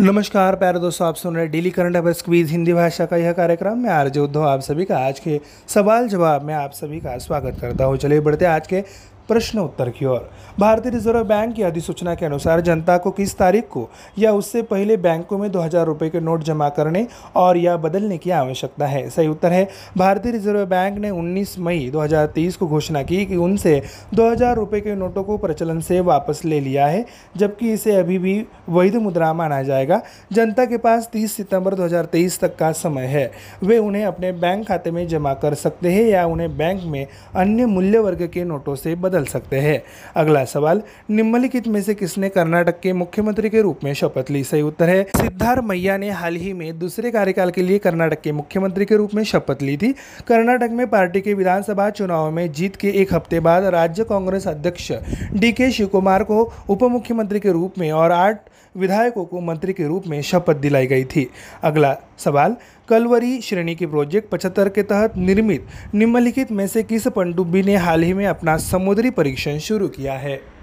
नमस्कार, प्यारे दोस्तों, आप सुन रहे daily current affairs quiz Hindi भाषा का यह कार्यक्रम। मैं आर्जय उद्धव, आप सभी का आज के सवाल जवाब में आप सभी का स्वागत करता हूँ। चलिए, बढ़ते आज के प्रश्न उत्तर की ओर। भारतीय रिज़र्व बैंक की अधिसूचना के अनुसार जनता को किस तारीख को या उससे पहले बैंकों में दो हज़ार रुपये के नोट जमा करने और या बदलने की आवश्यकता है? सही उत्तर है, भारतीय रिज़र्व बैंक ने 19 मई 2023 को घोषणा की कि उनसे दो हज़ार रुपये के नोटों को प्रचलन से वापस ले लिया है, जबकि इसे अभी भी वैध मुद्रा माना जाएगा। जनता के पास 30 सितंबर 2023 तक का समय है। वे उन्हें अपने बैंक खाते में जमा कर सकते हैं या उन्हें बैंक में अन्य मूल्य वर्ग के नोटों से बदल बदल सकते हैं। अगला सवाल, निम्नलिखित में से किसने कर्नाटक के मुख्यमंत्री के रूप में शपथ ली? सही उत्तर है, सिद्धार्थ मैया ने हाल ही में दूसरे कार्यकाल के लिए कर्नाटक के मुख्यमंत्री के रूप में शपथ ली थी। कर्नाटक में पार्टी के विधानसभा चुनाव में जीत के एक हफ़्ते बाद राज्य कांग्रेस अध्यक्ष डी के शिव को उप मुख्यमंत्री के रूप में और आठ विधायकों को मंत्री के रूप में शपथ दिलाई गई थी। अगला सवाल, कलवरी श्रेणी के प्रोजेक्ट पचहत्तर के तहत निर्मित, निम्नलिखित में से किस पनडुब्बी ने हाल ही में अपना समुद्री परीक्षण शुरू किया है?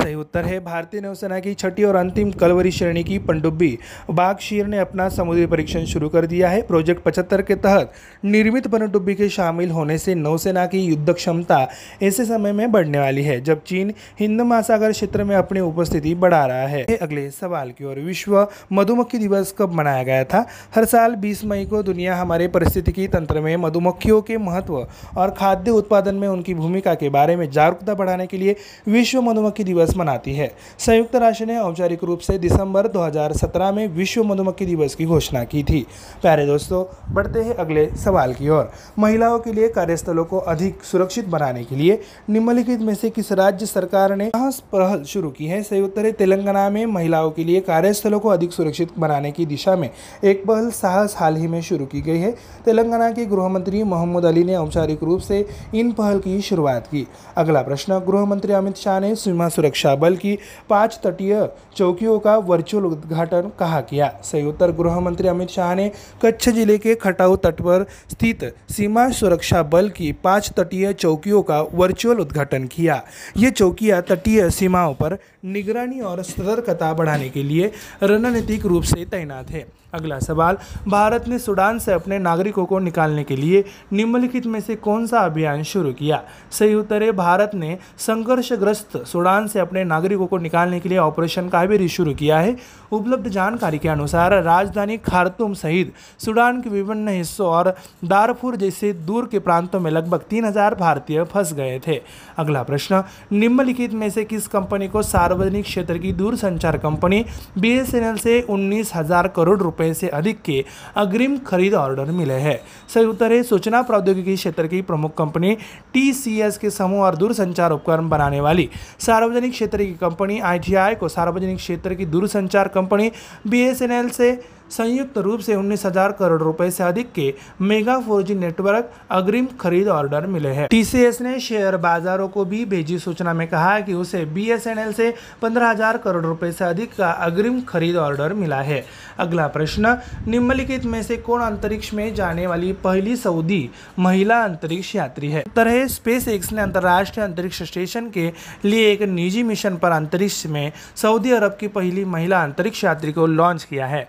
सही उत्तर है। भारतीय नौसेना की छठी और अंतिम कलवरी श्रेणी की पनडुब्बी। बागशीर ने अपना समुद्री परीक्षण शुरू कर दिया है। प्रोजेक्ट पचहत्तर के तहत निर्मित पनडुब्बी के शामिल होने से नौसेना की युद्ध क्षमता ऐसे समय में बढ़ने वाली है, जब चीन हिंद महासागर क्षेत्र में अपनी उपस्थिति बढ़ा रहा है। अगले सवाल की ओर, विश्व मधुमक्खी दिवस कब मनाया गया था? हर साल बीस मई को दुनिया हमारे परिस्थितिकी तंत्र में मधुमक्खियों के महत्व और खाद्य उत्पादन में उनकी भूमिका के बारे में जागरूकता बढ़ाने के लिए विश्व मधुमक्खी दिवस दिवस मनाती है। संयुक्त राष्ट्र ने औपचारिक रूप से दिसंबर 2017 में विश्व मधुमक्खी दिवस की घोषणा की थी। प्यारे दोस्तों, बढ़ते हैं अगले सवाल की ओर। महिलाओं के लिए कार्यस्थलों को अधिक सुरक्षित बनाने के लिए निम्नलिखित में से किस राज्य सरकार ने पहल शुरू की है? है, तेलंगाना में महिलाओं के लिए कार्यस्थलों को अधिक सुरक्षित बनाने की दिशा में एक पहल साहस हाल ही में शुरू की गई है। तेलंगाना के गृह मंत्री मोहम्मद अली ने औपचारिक रूप से इन पहल की शुरुआत की। अगला प्रश्न गृह मंत्री अमित शाह ने सीमा सुरक्षा सुरक्षा बल की पाँच तटीय चौकियों का वर्चुअल उद्घाटन कहा किया सही उत्तर गृह मंत्री अमित शाह ने कच्छ ज़िले के खटाऊ तट पर स्थित सीमा सुरक्षा बल की पाँच तटीय चौकियों का वर्चुअल उद्घाटन किया। ये चौकियाँ तटीय सीमाओं पर निगरानी और सतर्कता बढ़ाने के लिए रणनीतिक रूप से तैनात है। अगला सवाल, भारत ने सूडान से अपने नागरिकों को निकालने के लिए निम्नलिखित में से कौन सा अभियान शुरू किया? सही उत्तर है भारत ने संघर्षग्रस्त सूडान से अपने नागरिकों को निकालने के लिए ऑपरेशन का भी शुरू किया है। उपलब्ध जानकारी के अनुसार राजधानी खारतुम सहित सूडान के विभिन्न हिस्सों और दारफुर जैसे दूर के प्रांतों में लगभग तीन हज़ार भारतीय फंस गए थे। अगला प्रश्न, निम्नलिखित में से किस कंपनी को सार्वजनिक क्षेत्र की दूरसंचार कंपनी बीएसएनएल से उन्नीस हज़ार करोड़ रुपए से अधिक के अग्रिम खरीद ऑर्डर मिले हैं? सही उत्तर है, सूचना प्रौद्योगिकी क्षेत्र की प्रमुख कंपनी टीसीएस के समूह और दूरसंचार उपकरण बनाने वाली सार्वजनिक क्षेत्र की कंपनी आई को सार्वजनिक क्षेत्र की दूरसंचार कंपनी बी से संयुक्त रूप से उन्नीस हज़ार करोड़ रुपए से अधिक के मेगा फोर नेटवर्क अग्रिम खरीद ऑर्डर मिले हैं। टीसीएस ने शेयर बाजारों को भी भेजी सूचना में कहा कि उसे बीएसएनएल से पंद्रह हज़ार करोड़ रुपए से अधिक का अग्रिम खरीद ऑर्डर मिला है। अगला प्रश्न, निम्नलिखित में से कौन अंतरिक्ष में जाने वाली पहली सऊदी महिला अंतरिक्ष यात्री है? तरह स्पेस एक्स ने अंतर्राष्ट्रीय अंतरिक्ष स्टेशन के लिए एक निजी मिशन पर अंतरिक्ष में सऊदी अरब की पहली महिला अंतरिक्ष यात्री को लॉन्च किया है।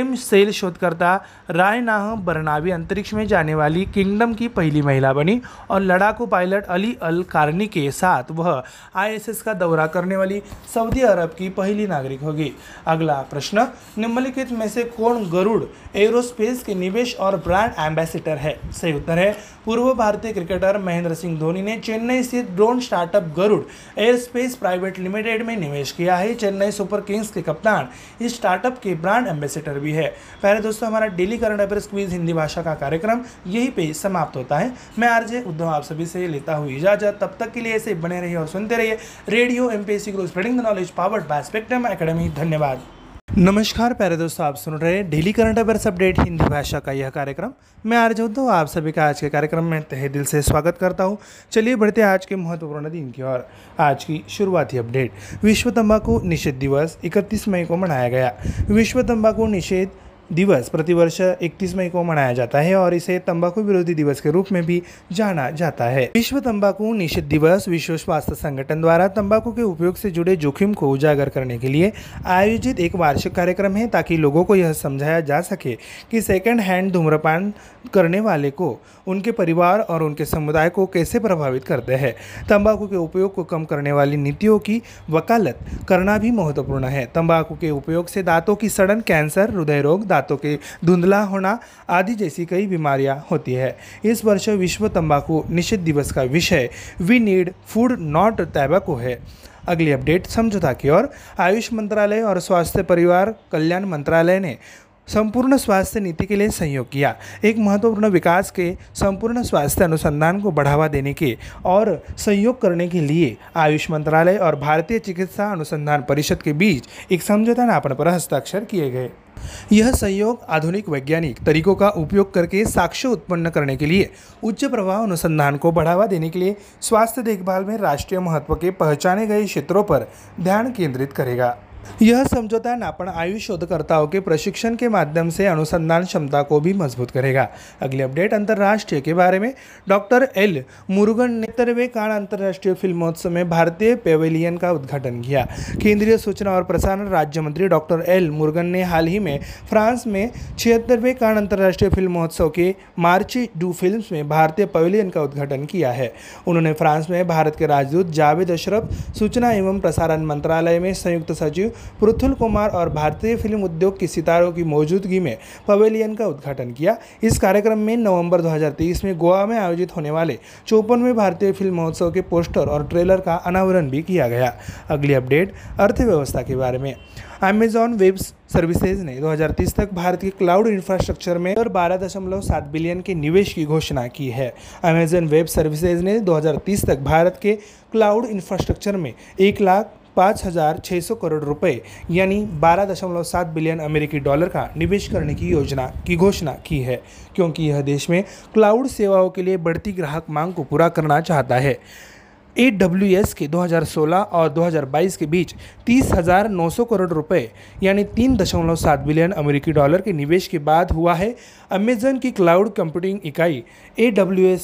स्टेम सेल शोधकर्ता रायनाह बरनावी अंतरिक्ष में जाने वाली किंगडम की पहली महिला बनी और लड़ाकू पायलट अली अल कारनी के साथ वह आईएसएस का दौरा करने वाली सऊदी अरब की पहली नागरिक होगी। अगला प्रश्न, निम्नलिखित में से कौन गरुड़ एरोस्पेस के निवेश और ब्रांड एम्बेसिडर है? सही उत्तर है, पूर्व भारतीय क्रिकेटर महेंद्र सिंह धोनी ने चेन्नई स्थित drone startup Garuda Aerospace Private Limited में निवेश किया है। चेन्नई सुपर किंग्स के कप्तान इस स्टार्टअप के ब्रांड एम्बेसिडर भी है। पहले दोस्तों, हमारा daily current affairs quiz Hindi भाषा का कार्यक्रम यही पे समाप्त होता है। मैं आरजे उद्धव, आप सभी से लेता हूँ इजाज़त। तब तक के लिए ऐसे बने रहिए और सुनते रहिए radio M P S C grow spreading the knowledge powered by Spectrum Academy. धन्यवाद। नमस्कार प्यारे दोस्तों, आप सुन रहे हैं daily current affairs update Hindi भाषा का यह कार्यक्रम। मैं आर्ज उद्धव आप सभी का आज के कार्यक्रम में तहे दिल से स्वागत करता हूँ। चलिए बढ़ते आज के महत्वपूर्ण दिन की ओर। आज की शुरुआती अपडेट। विश्व तंबाकू निषेध दिवस 31 मई को मनाया गया। विश्व तंबाकू निषेध दिवस प्रतिवर्ष 31 मई को मनाया जाता है और इसे तंबाकू विरोधी दिवस के रूप में भी जाना जाता है। विश्व तंबाकू निषेध दिवस विश्व स्वास्थ्य संगठन द्वारा तंबाकू के उपयोग से जुड़े जोखिम को उजागर करने के लिए आयोजित एक वार्षिक कार्यक्रम है ताकि लोगों को यह समझाया जा सके कि सेकेंड हैंड धूम्रपान करने वाले को, उनके परिवार और उनके समुदाय को कैसे प्रभावित करते हैं। तंबाकू के उपयोग को कम करने वाली नीतियों की वकालत करना भी महत्वपूर्ण है। तंबाकू के उपयोग से दांतों की सड़न, कैंसर, हृदय रोग दांतों के धुंधला होना आदि जैसी कई बीमारियाँ होती है। इस वर्ष विश्व तंबाकू निषेध दिवस का विषय we need food not tobacco है। अगली अपडेट समझौता की ओर। आयुष मंत्रालय और स्वास्थ्य परिवार कल्याण मंत्रालय ने संपूर्ण स्वास्थ्य नीति के लिए सहयोग किया। एक महत्वपूर्ण विकास के संपूर्ण स्वास्थ्य अनुसंधान को बढ़ावा देने के और सहयोग करने के लिए आयुष मंत्रालय और भारतीय चिकित्सा अनुसंधान परिषद के बीच एक समझौता ज्ञापन पर हस्ताक्षर किए गए। यह सहयोग आधुनिक वैज्ञानिक तरीकों का उपयोग करके साक्ष्य उत्पन्न करने के लिए, उच्च प्रभाव अनुसंधान को बढ़ावा देने के लिए स्वास्थ्य देखभाल में राष्ट्रीय महत्व के पहचाने गए क्षेत्रों पर ध्यान केंद्रित करेगा। यह समझौता नापण आयुष शोधकर्ताओं के प्रशिक्षण के माध्यम से अनुसंधान क्षमता को भी मज़बूत करेगा। अगली अपडेट अंतर्राष्ट्रीय के बारे में। Doctor L. मुरुगन ने तेरहवें कान अंतर्राष्ट्रीय फिल्मोत्सव में भारतीय पेवेलियन का उद्घाटन किया। केंद्रीय सूचना और प्रसारण राज्य मंत्री डॉक्टर एल. मुरुगन ने हाल ही में फ्रांस में छिहत्तरवें कान अंतर्राष्ट्रीय फ़िल्म महोत्सव के मार्ची डू फ़िल्म में भारतीय पवेलियन का उद्घाटन किया है। उन्होंने फ्रांस में भारत के राजदूत जावेद अशरफ, सूचना एवं प्रसारण मंत्रालय में संयुक्त सचिव पृथुल कुमार और भारतीय फ़िल्म उद्योग की सितारों की मौजूदगी में पवेलियन का उद्घाटन किया। इस कार्यक्रम में नवंबर 2023 में गोवा में आयोजित होने वाले चौपनवें भारतीय फ़िल्म महोत्सव के पोस्टर और ट्रेलर का अनावरण भी किया गया। अगली अपडेट अर्थव्यवस्था के बारे में। अमेजॉन वेब सर्विसेज़ ने 2030 तक भारत के क्लाउड इंफ्रास्ट्रक्चर में और बारह दशमलव सात बिलियन के निवेश की घोषणा की है। अमेजन वेब सर्विसेज़ ने 2030 तक भारत के क्लाउड इंफ्रास्ट्रक्चर में एक लाख पाँच हज़ार छः सौ करोड़ रुपए, यानी बारह दशमलव सात बिलियन अमेरिकी डॉलर का निवेश करने की योजना की घोषणा की है। क्योंकि यह देश में क्लाउड सेवाओं के लिए बढ़ती ग्राहक मांग को पूरा करना चाहता है। ए डब्ल्यू एस के 2016 और 2022 के बीच तीस हज़ार नौ सौ करोड़ रुपए, यानी तीन दशमलव सात बिलियन अमेरिकी डॉलर के निवेश के बाद हुआ है। अमेजन की क्लाउड कंप्यूटिंग इकाई ए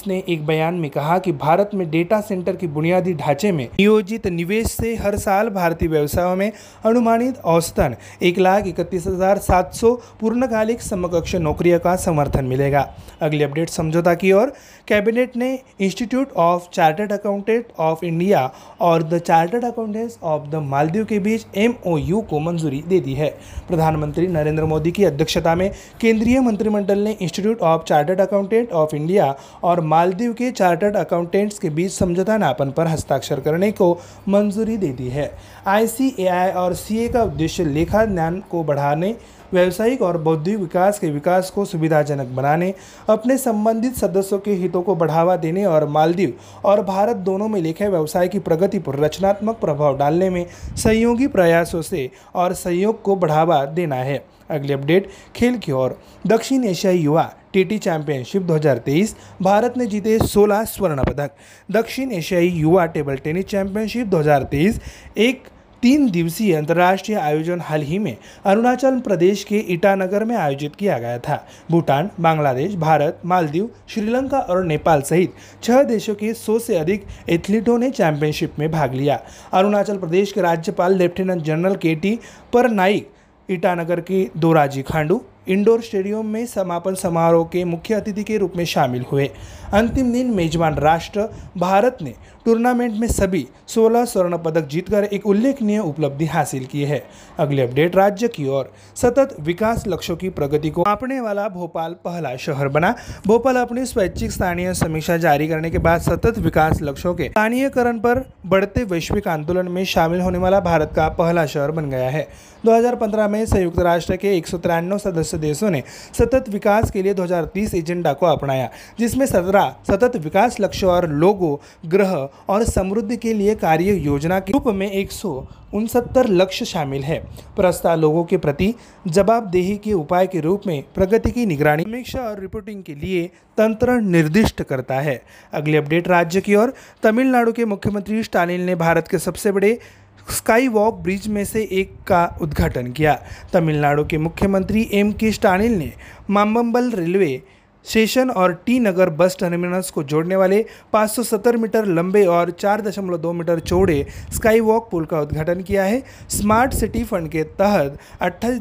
ने एक बयान में कहा कि भारत में डेटा सेंटर की बुनियादी ढांचे में नियोजित निवेश से हर साल भारतीय व्यवसायों में अनुमानित औसतन एक लाख इकतीस हज़ार सात सौ पूर्णकालिक समकक्ष नौकरियों का समर्थन मिलेगा। अगली अपडेट समझौता की ओर। कैबिनेट ने Institute of Chartered Accountant of India और the Chartered Accountants of the Maldives के बीच एमओयू को मंजूरी दे दी है। प्रधानमंत्री नरेंद्र मोदी की अध्यक्षता में केंद्रीय मंत्रिमंडल ने Institute of Chartered Accountant of India और मालदीव के चार्टर्ड अकाउंटेंट्स के बीच समझौता ज्ञापन पर हस्ताक्षर करने को मंजूरी दे दी है। आईसीएआई और सीए का उद्देश्य लेखा ज्ञान को बढ़ाने, व्यावसायिक और बौद्धिक विकास के विकास को सुविधाजनक बनाने, अपने संबंधित सदस्यों के हितों को बढ़ावा देने और मालदीव और भारत दोनों में लेखा व्यवसाय की प्रगति पर रचनात्मक प्रभाव डालने में सहयोगी प्रयासों से और सहयोग को बढ़ावा देना है। अगली अपडेट, खेल की ओर। दक्षिण एशियाई युवा टीटी चैंपियनशिप 2023 भारत ने जीते 16 स्वर्ण पदक। दक्षिण एशियाई युवा टेबल टेनिस चैंपियनशिप 2023 एक तीन दिवसीय अंतर्राष्ट्रीय आयोजन हाल ही में अरुणाचल प्रदेश के ईटानगर में आयोजित किया गया था। भूटान, बांग्लादेश, भारत, मालदीव, श्रीलंका और नेपाल सहित छह देशों के सौ से अधिक एथलीटों ने चैंपियनशिप में भाग लिया। अरुणाचल प्रदेश के राज्यपाल लेफ्टिनेंट जनरल के टी पर नाइक ईटानगर के दोराजी खांडू इंडोर स्टेडियम में समापन समारोह के मुख्य अतिथि के रूप में शामिल हुए। अंतिम दिन मेजबान राष्ट्र भारत ने टूर्नामेंट में सभी 16 स्वर्ण पदक जीतकर एक उल्लेखनीय उपलब्धि हासिल की है। अगली अपडेट राज्य की ओर। सतत विकास लक्ष्यों की प्रगति को मापने वाला भोपाल पहला शहर बना। भोपाल अपनी स्वैच्छिक स्थानीय समीक्षा जारी करने के बाद सतत विकास लक्ष्यों के स्थानीयकरण पर बढ़ते वैश्विक आंदोलन में शामिल होने वाला भारत का पहला शहर बन गया है। 2015 में संयुक्त राष्ट्र के एक सौ तिरानवे सदस्य देशों ने सतत विकास के लिए 2030 एजेंडा को अपनाया, जिसमें सत्रह सतत विकास लक्ष्य और लोगो, ग्रह और समृद्धि के लिए कार्य योजना के रूप में एक लक्ष्य शामिल है। प्रस्ताव लोगों के प्रति जवाबदेही के उपाय के रूप में प्रगति की निगरानी, समीक्षा और रिपोर्टिंग के लिए तंत्र निर्दिष्ट करता है। अगली अपडेट राज्य की ओर, तमिलनाडु के मुख्यमंत्री स्टालिन ने भारत के सबसे बड़े स्काई वॉक ब्रिज में से एक का उद्घाटन किया। तमिलनाडु के मुख्यमंत्री एम के स्टालिन ने माम्बम्बल रेलवे स्टेशन और टी नगर बस टर्मिनल्स को जोड़ने वाले 570 मीटर लंबे और 4.2 मीटर चौड़े स्काई वॉक पुल का उद्घाटन किया है। स्मार्ट सिटी फंड के तहत अट्ठाईस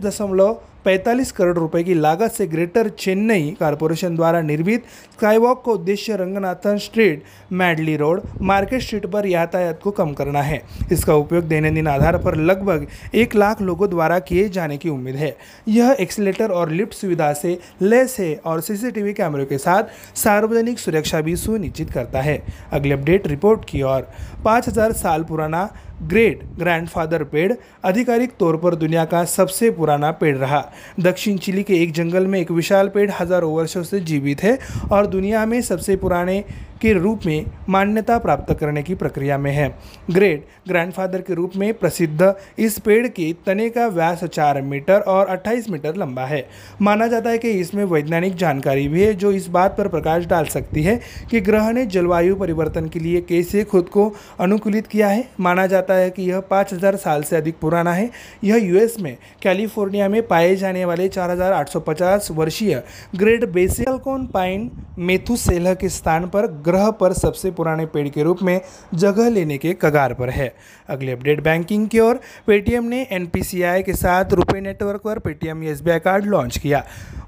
दशमलव पैंतालीस करोड़ रुपए की लागत से ग्रेटर चेन्नई कारपोरेशन द्वारा निर्मित स्काईवॉक का उद्देश्य Ranganathan street, Madley road, market street पर यातायात को कम करना है। इसका उपयोग दैनंदिन आधार पर लगभग एक लाख लोगों द्वारा किए जाने की उम्मीद है। यह एक्सीटर और लिफ्ट सुविधा से लेस है और सीसीटीवी कैमरों के साथ सार्वजनिक सुरक्षा भी सुनिश्चित करता है। अगले अपडेट रिपोर्ट की और पाँच हज़ार साल पुराना ग्रेट ग्रैंडफादर पेड़ आधिकारिक तौर पर दुनिया का सबसे पुराना पेड़ रहा। दक्षिण चिली के एक जंगल में एक विशाल पेड़ हज़ारों वर्षों से जीवित है और दुनिया में सबसे पुराने के रूप में मान्यता प्राप्त करने की प्रक्रिया में है। ग्रेट ग्रैंडफादर के रूप में प्रसिद्ध इस पेड़ के तने का व्यास चार मीटर और 28 मीटर लंबा है। माना जाता है कि इसमें वैज्ञानिक जानकारी भी है, जो इस बात पर प्रकाश डाल सकती है कि ग्रह ने जलवायु परिवर्तन के लिए कैसे खुद को अनुकूलित किया है। माना जाता है कि यह 5000 साल से अधिक पुराना है। यह यूएस में, कैलिफ़ोर्निया में पाए जाने वाले 4850 वर्षीय ग्रेट बेसिलकॉन पाइन मेथुसेलह के स्थान पर ग्रह पर सबसे पुराने पेड़ के रूप में जगह लेने के कगार पर है। अगली अपडेट बैंकिंग की ओर, पेटीएम ने एनपीसीआई के साथ रुपए नेटवर्क पर पेटीएम एस कार्ड लॉन्च किया।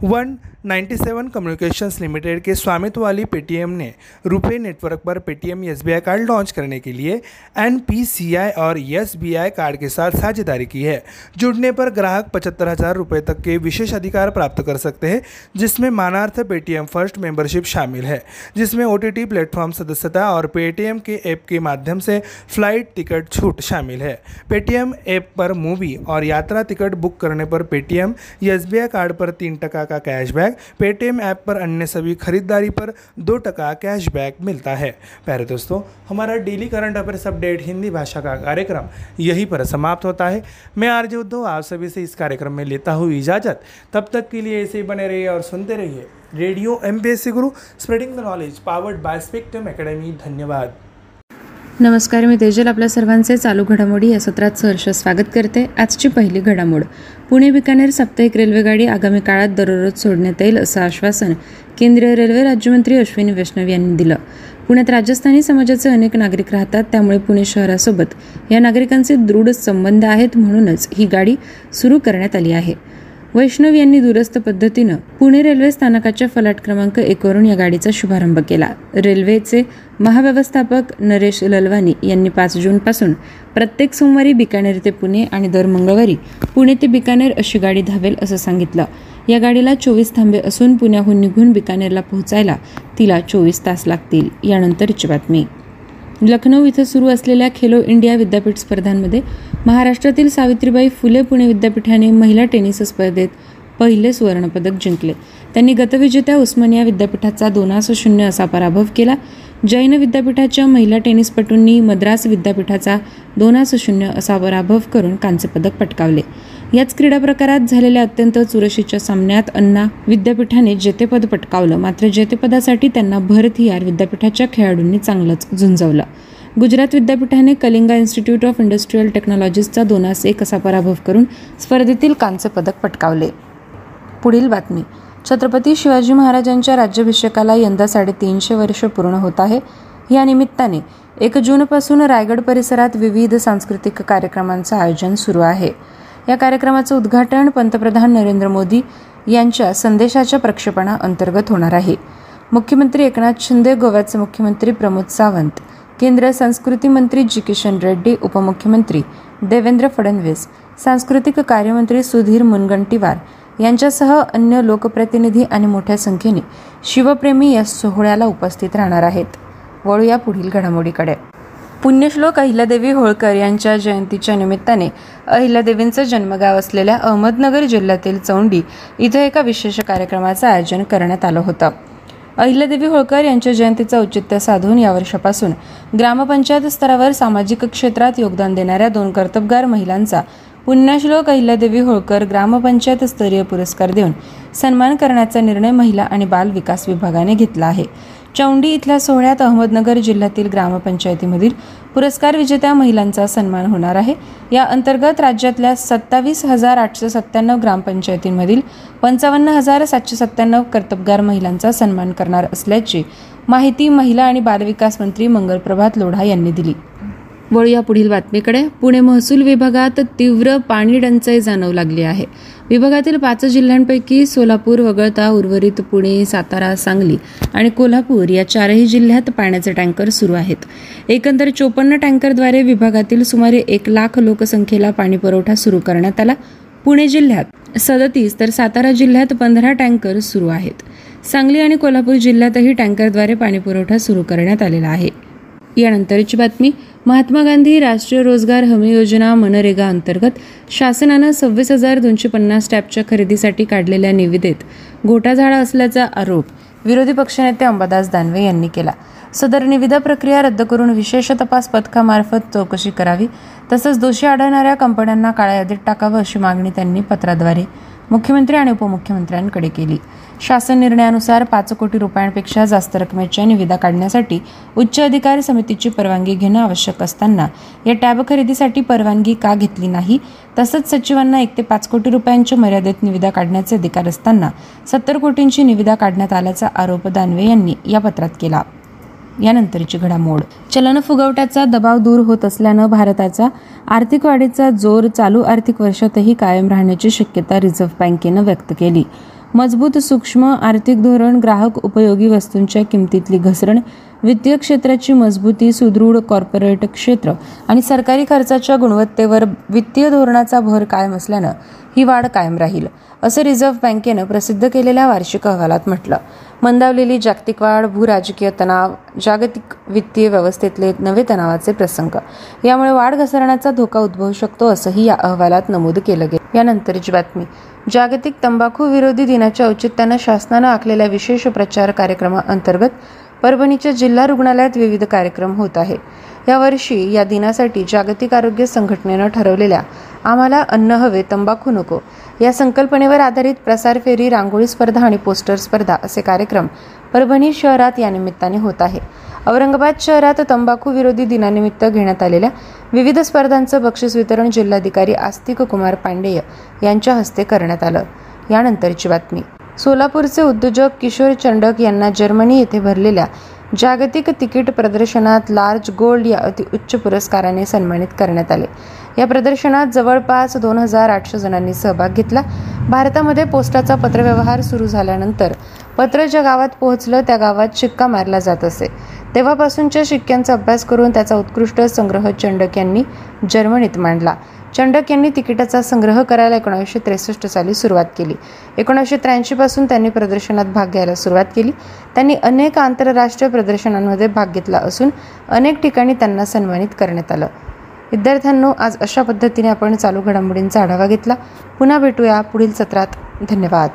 वन 97 कम्युनिकेशंस लिमिटेड के स्वामित्व वाली पेटीएम ने रुपे नेटवर्क पर Paytm S B I card launch करने के लिए एन पी सी आई और एस कार्ड के साथ साझेदारी की है, जुड़ने पर ग्राहक पचहत्तर हज़ार रुपये तक के विशेष अधिकार प्राप्त कर सकते हैं, जिसमें मानार्थ पेटीएम फ़र्स्ट मेंबरशिप शामिल है, जिसमें ओ टी टी प्लेटफॉर्म सदस्यता और पेटीएम के ऐप के माध्यम से फ़्लाइट टिकट छूट शामिल है। पेटीएम ऐप पर मूवी और यात्रा टिकट बुक करने पर Paytm S B I card पर तीन टका का कैशबैक पेटीएम ऐप पर अन्य सभी खरीदारी पर दो टका कैशबैक मिलता है। प्यारे दोस्तों, हमारा daily current affairs update Hindi भाषा का कार्यक्रम यहीं पर समाप्त होता है। मैं आरजे उद्धव, आप सभी से इस कार्यक्रम में लेता हूँ इजाज़त। तब तक के लिए ऐसे ही बने रहिए और सुनते रहिए radio M Guru spreading the knowledge powered by Spectrum Academy धन्यवाद। नमस्कार मी तेजल. आपल्या सर्वांचे चालू घडामोडी या सत्रात सहर्ष स्वागत करते. आजची पहिली घडामोड. पुणे बिकानेर साप्ताहिक रेल्वेगाडी आगामी काळात दररोज सोडण्यात येईल असं आश्वासन केंद्रीय रेल्वे राज्यमंत्री अश्विनी वैष्णव यांनी दिलं. पुण्यात राजस्थानी समाजाचे अनेक नागरिक राहतात त्यामुळे पुणे शहरासोबत या नागरिकांचे दृढ संबंध आहेत म्हणूनच ही गाडी सुरू करण्यात आली आहे. वैष्णव यांनी दुरस्त पद्धतीनं पुणे रेल्वे स्थानकाच्या फलाट क्रमांक एकवरून या गाडीचा शुभारंभ केला. रेल्वेचे महाव्यवस्थापक नरेश ललवानी यांनी पाच जूनपासून प्रत्येक सोमवारी बिकानेर ते पुणे आणि दर मंगळवारी पुणे ते बिकानेर अशी गाडी धावेल असं सांगितलं. या गाडीला चोवीस थांबे असून पुण्याहून निघून बिकानेरला पोहोचायला तिला चोवीस तास लागतील. यानंतरची बातमी. लखनौ इथं सुरू असलेल्या खेलो इंडिया विद्यापीठ स्पर्धांमध्ये महाराष्ट्रातील सावित्रीबाई फुले पुणे विद्यापीठाने महिला टेनिस स्पर्धेत पहिले सुवर्णपदक जिंकले. त्यांनी गतविजेत्या उस्मानिया विद्यापीठाचा दोनास शून्य असा पराभव केला. जैन विद्यापीठाच्या महिला टेनिसपटूंनी मद्रास विद्यापीठाचा दोनास शून्य असा पराभव करून कांस्यपदक पटकावले. याच क्रीडा प्रकारात झालेल्या अत्यंत चुरशीच्या सामन्यात अण्णा विद्यापीठाने जेतेपद पटकावलं. मात्र जेतेपदासाठी त्यांना भरथियार विद्यापीठाच्या खेळाडूंनी चांगलंच झुंजवलं. गुजरात विद्यापीठाने कलिंगा इन्स्टिट्यूट ऑफ इंडस्ट्रीयल टेक्नॉलॉजीजचा दोनास एक असा पराभव करून स्पर्धेतील कांस्य पदक पटकावले. पुढील बातमी. छत्रपती शिवाजी महाराजांच्या राज्याभिषेकाला यंदा साडेतीनशे वर्ष पूर्ण होत आहे. या निमित्ताने एक जूनपासून रायगड परिसरात विविध सांस्कृतिक कार्यक्रमांचं आयोजन सुरू आहे. या कार्यक्रमाचं उद्घाटन पंतप्रधान नरेंद्र मोदी यांच्या संदेशाच्या प्रक्षेपणा अंतर्गत होणार आहे. मुख्यमंत्री एकनाथ शिंदे गोव्याचे मुख्यमंत्री प्रमोद सावंत केंद्र संस्कृती मंत्री जी किशन रेड्डी उपमुख्यमंत्री देवेंद्र फडणवीस सांस्कृतिक कार्यमंत्री सुधीर मुनगंटीवार यांच्यासह अन्य लोकप्रतिनिधी आणि मोठ्या संख्येने शिवप्रेमी या सोहळ्याला उपस्थित राहणार आहेत. वळूया पुढील घडामोडीकडे. पुण्यश्लोक अहिल्यादेवी होळकर यांच्या जयंतीच्या निमित्ताने अहिल्यादेवींचं जन्मगाव असलेल्या अहमदनगर जिल्ह्यातील चौंडी इथं एका विशेष कार्यक्रमाचं आयोजन करण्यात आलं होतं. अहिल्यादेवी होळकर यांच्या जयंतीचं औचित्य साधून या वर्षापासून ग्रामपंचायत स्तरावर सामाजिक क्षेत्रात योगदान देणाऱ्या दोन कर्तबगार महिलांचा पुण्यश्लोक अहिल्यादेवी होळकर ग्रामपंचायत स्तरीय पुरस्कार देऊन सन्मान करण्याचा निर्णय महिला आणि बाल विकास विभागाने घेतला आहे. चौंडी इथल्या सोहळ्यात अहमदनगर जिल्ह्यातील ग्रामपंचायतीमधील पुरस्कार विजेत्या महिलांचा सन्मान होणार आहे. या अंतर्गत राज्यातल्या सत्तावीस हजार आठशे सत्त्याण्णव ग्रामपंचायतींमधील पंचावन्न हजार सातशे सत्त्याण्णव कर्तबगार महिलांचा सन्मान करणार असल्याची माहिती महिला आणि बालविकास मंत्री मंगलप्रभात लोढा यांनी दिली. वळूया पुढील बातमीकडे. पुणे महसूल विभागात तीव्र पाणी टंचाई जाणवू लागली आहे. विभागातील पाच जिल्ह्यांपैकी सोलापूर वगळता उर्वरित पुणे सातारा सांगली आणि कोल्हापूर या चारही जिल्ह्यात पाण्याचे टँकर सुरू आहेत. एकंदर चोपन्न टँकरद्वारे विभागातील सुमारे एक लाख लोकसंख्येला पाणी पुरवठा सुरू करण्यात आला. पुणे जिल्ह्यात सदतीस तर सातारा जिल्ह्यात पंधरा टँकर सुरू आहेत. सांगली आणि कोल्हापूर जिल्ह्यातही टँकरद्वारे पाणीपुरवठा सुरू करण्यात आलेला आहे. यानंतरची बातमी. महात्मा गांधी राष्ट्रीय रोजगार हमी योजना मनरेगा अंतर्गत शासनानं सव्वीस हजार दोनशे पन्नास टॅपच्या खरेदीसाठी काढलेल्या निविदेत घोटाझाडा असल्याचा आरोप विरोधी पक्षनेते अंबादास दानवे यांनी केला. सदर निविदा प्रक्रिया रद्द करून विशेष तपास पथकामार्फत चौकशी करावी तसंच दोषी आढळणाऱ्या कंपन्यांना काळ्या यादीत टाकावं अशी मागणी त्यांनी पत्राद्वारे मुख्यमंत्री आणि उपमुख्यमंत्र्यांकडे केली. शासन निर्णयानुसार पाच कोटी रुपयांपेक्षा जास्त रकमेच्या निविदा काढण्यासाठी उच्च अधिकार समितीची परवानगी घेणं आवश्यक असताना या टॅब खरेदीसाठी परवानगी का घेतली नाही तसंच सचिवांना एक ते पाच कोटी रुपयांच्या मर्यादेत निविदा काढण्याचे अधिकार असताना सत्तर कोटींची निविदा काढण्यात आल्याचा आरोप दानवे यांनी या पत्रात केला. यानंतरची घडामोड. चलन फुगवट्याचा दबाव दूर होत असल्यानं भारताचा आर्थिक वाढीचा जोर चालू आर्थिक वर्षातही कायम राहण्याची शक्यता रिझर्व्ह बँकेनं व्यक्त केली. मजबूत सूक्ष्म आर्थिक धोरण ग्राहक उपयोगी वस्तूंच्या किमतीतली घसरण वित्तीय क्षेत्राची मजबूती सुदृढ कॉर्पोरेट क्षेत्र आणि सरकारी खर्चाच्या गुणवत्तेवर वित्तीय धोरणाचा भर कायम असल्यानं ही वाढ कायम राहील असं रिझर्व्ह बँकेनं प्रसिद्ध केलेल्या वार्षिक अहवालात म्हटलं. मंदावलेली जागतिक वाढ भूराजकीय तणाव जागतिक वित्तीय व्यवस्थेतले नवे तणावाचे प्रसंग यामुळे वाढ घसरण्याचा धोका उद्भवू शकतो असंही या अहवालात नमूद केलं गेलं. यानंतरची बातमी. जागतिक तंबाखू विरोधी दिनाच्या औचित्यानं शासनानं आखलेल्या विशेष प्रचार कार्यक्रमाअंतर्गत परभणीच्या जिल्हा रुग्णालयात विविध कार्यक्रम होत आहे. यावर्षी या दिनासाठी जागतिक आरोग्य संघटनेनं ठरवलेल्या आम्हाला अन्न हवे तंबाखू नको या संकल्पनेवर आधारित प्रसार फेरी रांगोळी स्पर्धा आणि पोस्टर स्पर्धा असे कार्यक्रम परभणी शहरात या निमित्ताने होत आहे. औरंगाबाद शहरात तंबाखू विरोधी दिनानिमित्त घेण्यात आलेल्या विविध स्पर्धांचं बक्षीस वितरण जिल्हाधिकारी आस्तिक कुमार पांडेय यांच्या हस्ते करण्यात आलं. यानंतरची बातमी. सोलापूरचे उद्योजक किशोर चंडक यांना जर्मनी येथे भरलेल्या जागतिक तिकीट प्रदर्शनात लार्ज गोल्ड या अतिउच्च पुरस्काराने सन्मानित करण्यात आले. या प्रदर्शनात जवळपास दोन हजार आठशे जणांनी सहभाग घेतला. भारतामध्ये पोस्टाचा पत्रव्यवहार सुरू झाल्यानंतर पत्र ज्या गावात पोहोचलं त्या गावात शिक्का मारला जात असे. तेव्हापासूनच्या शिक्क्यांचा अभ्यास करून त्याचा उत्कृष्ट संग्रह चंडक यांनी जर्मनीत मांडला. चंडक यांनी तिकिटाचा संग्रह करायला एकोणीसशे त्रेसष्ट साली सुरुवात केली. एकोणीसशे त्र्याऐंशीपासून त्यांनी प्रदर्शनात भाग घ्यायला सुरुवात केली. त्यांनी अनेक आंतरराष्ट्रीय प्रदर्शनांमध्ये भाग घेतला असून अनेक ठिकाणी त्यांना सन्मानित करण्यात आलं. विद्यार्थ्यांनो आज अशा पद्धतीने आपण चालू घडामोडींचा आढावा घेतला. पुन्हा भेटूया पुढील सत्रात. धन्यवाद.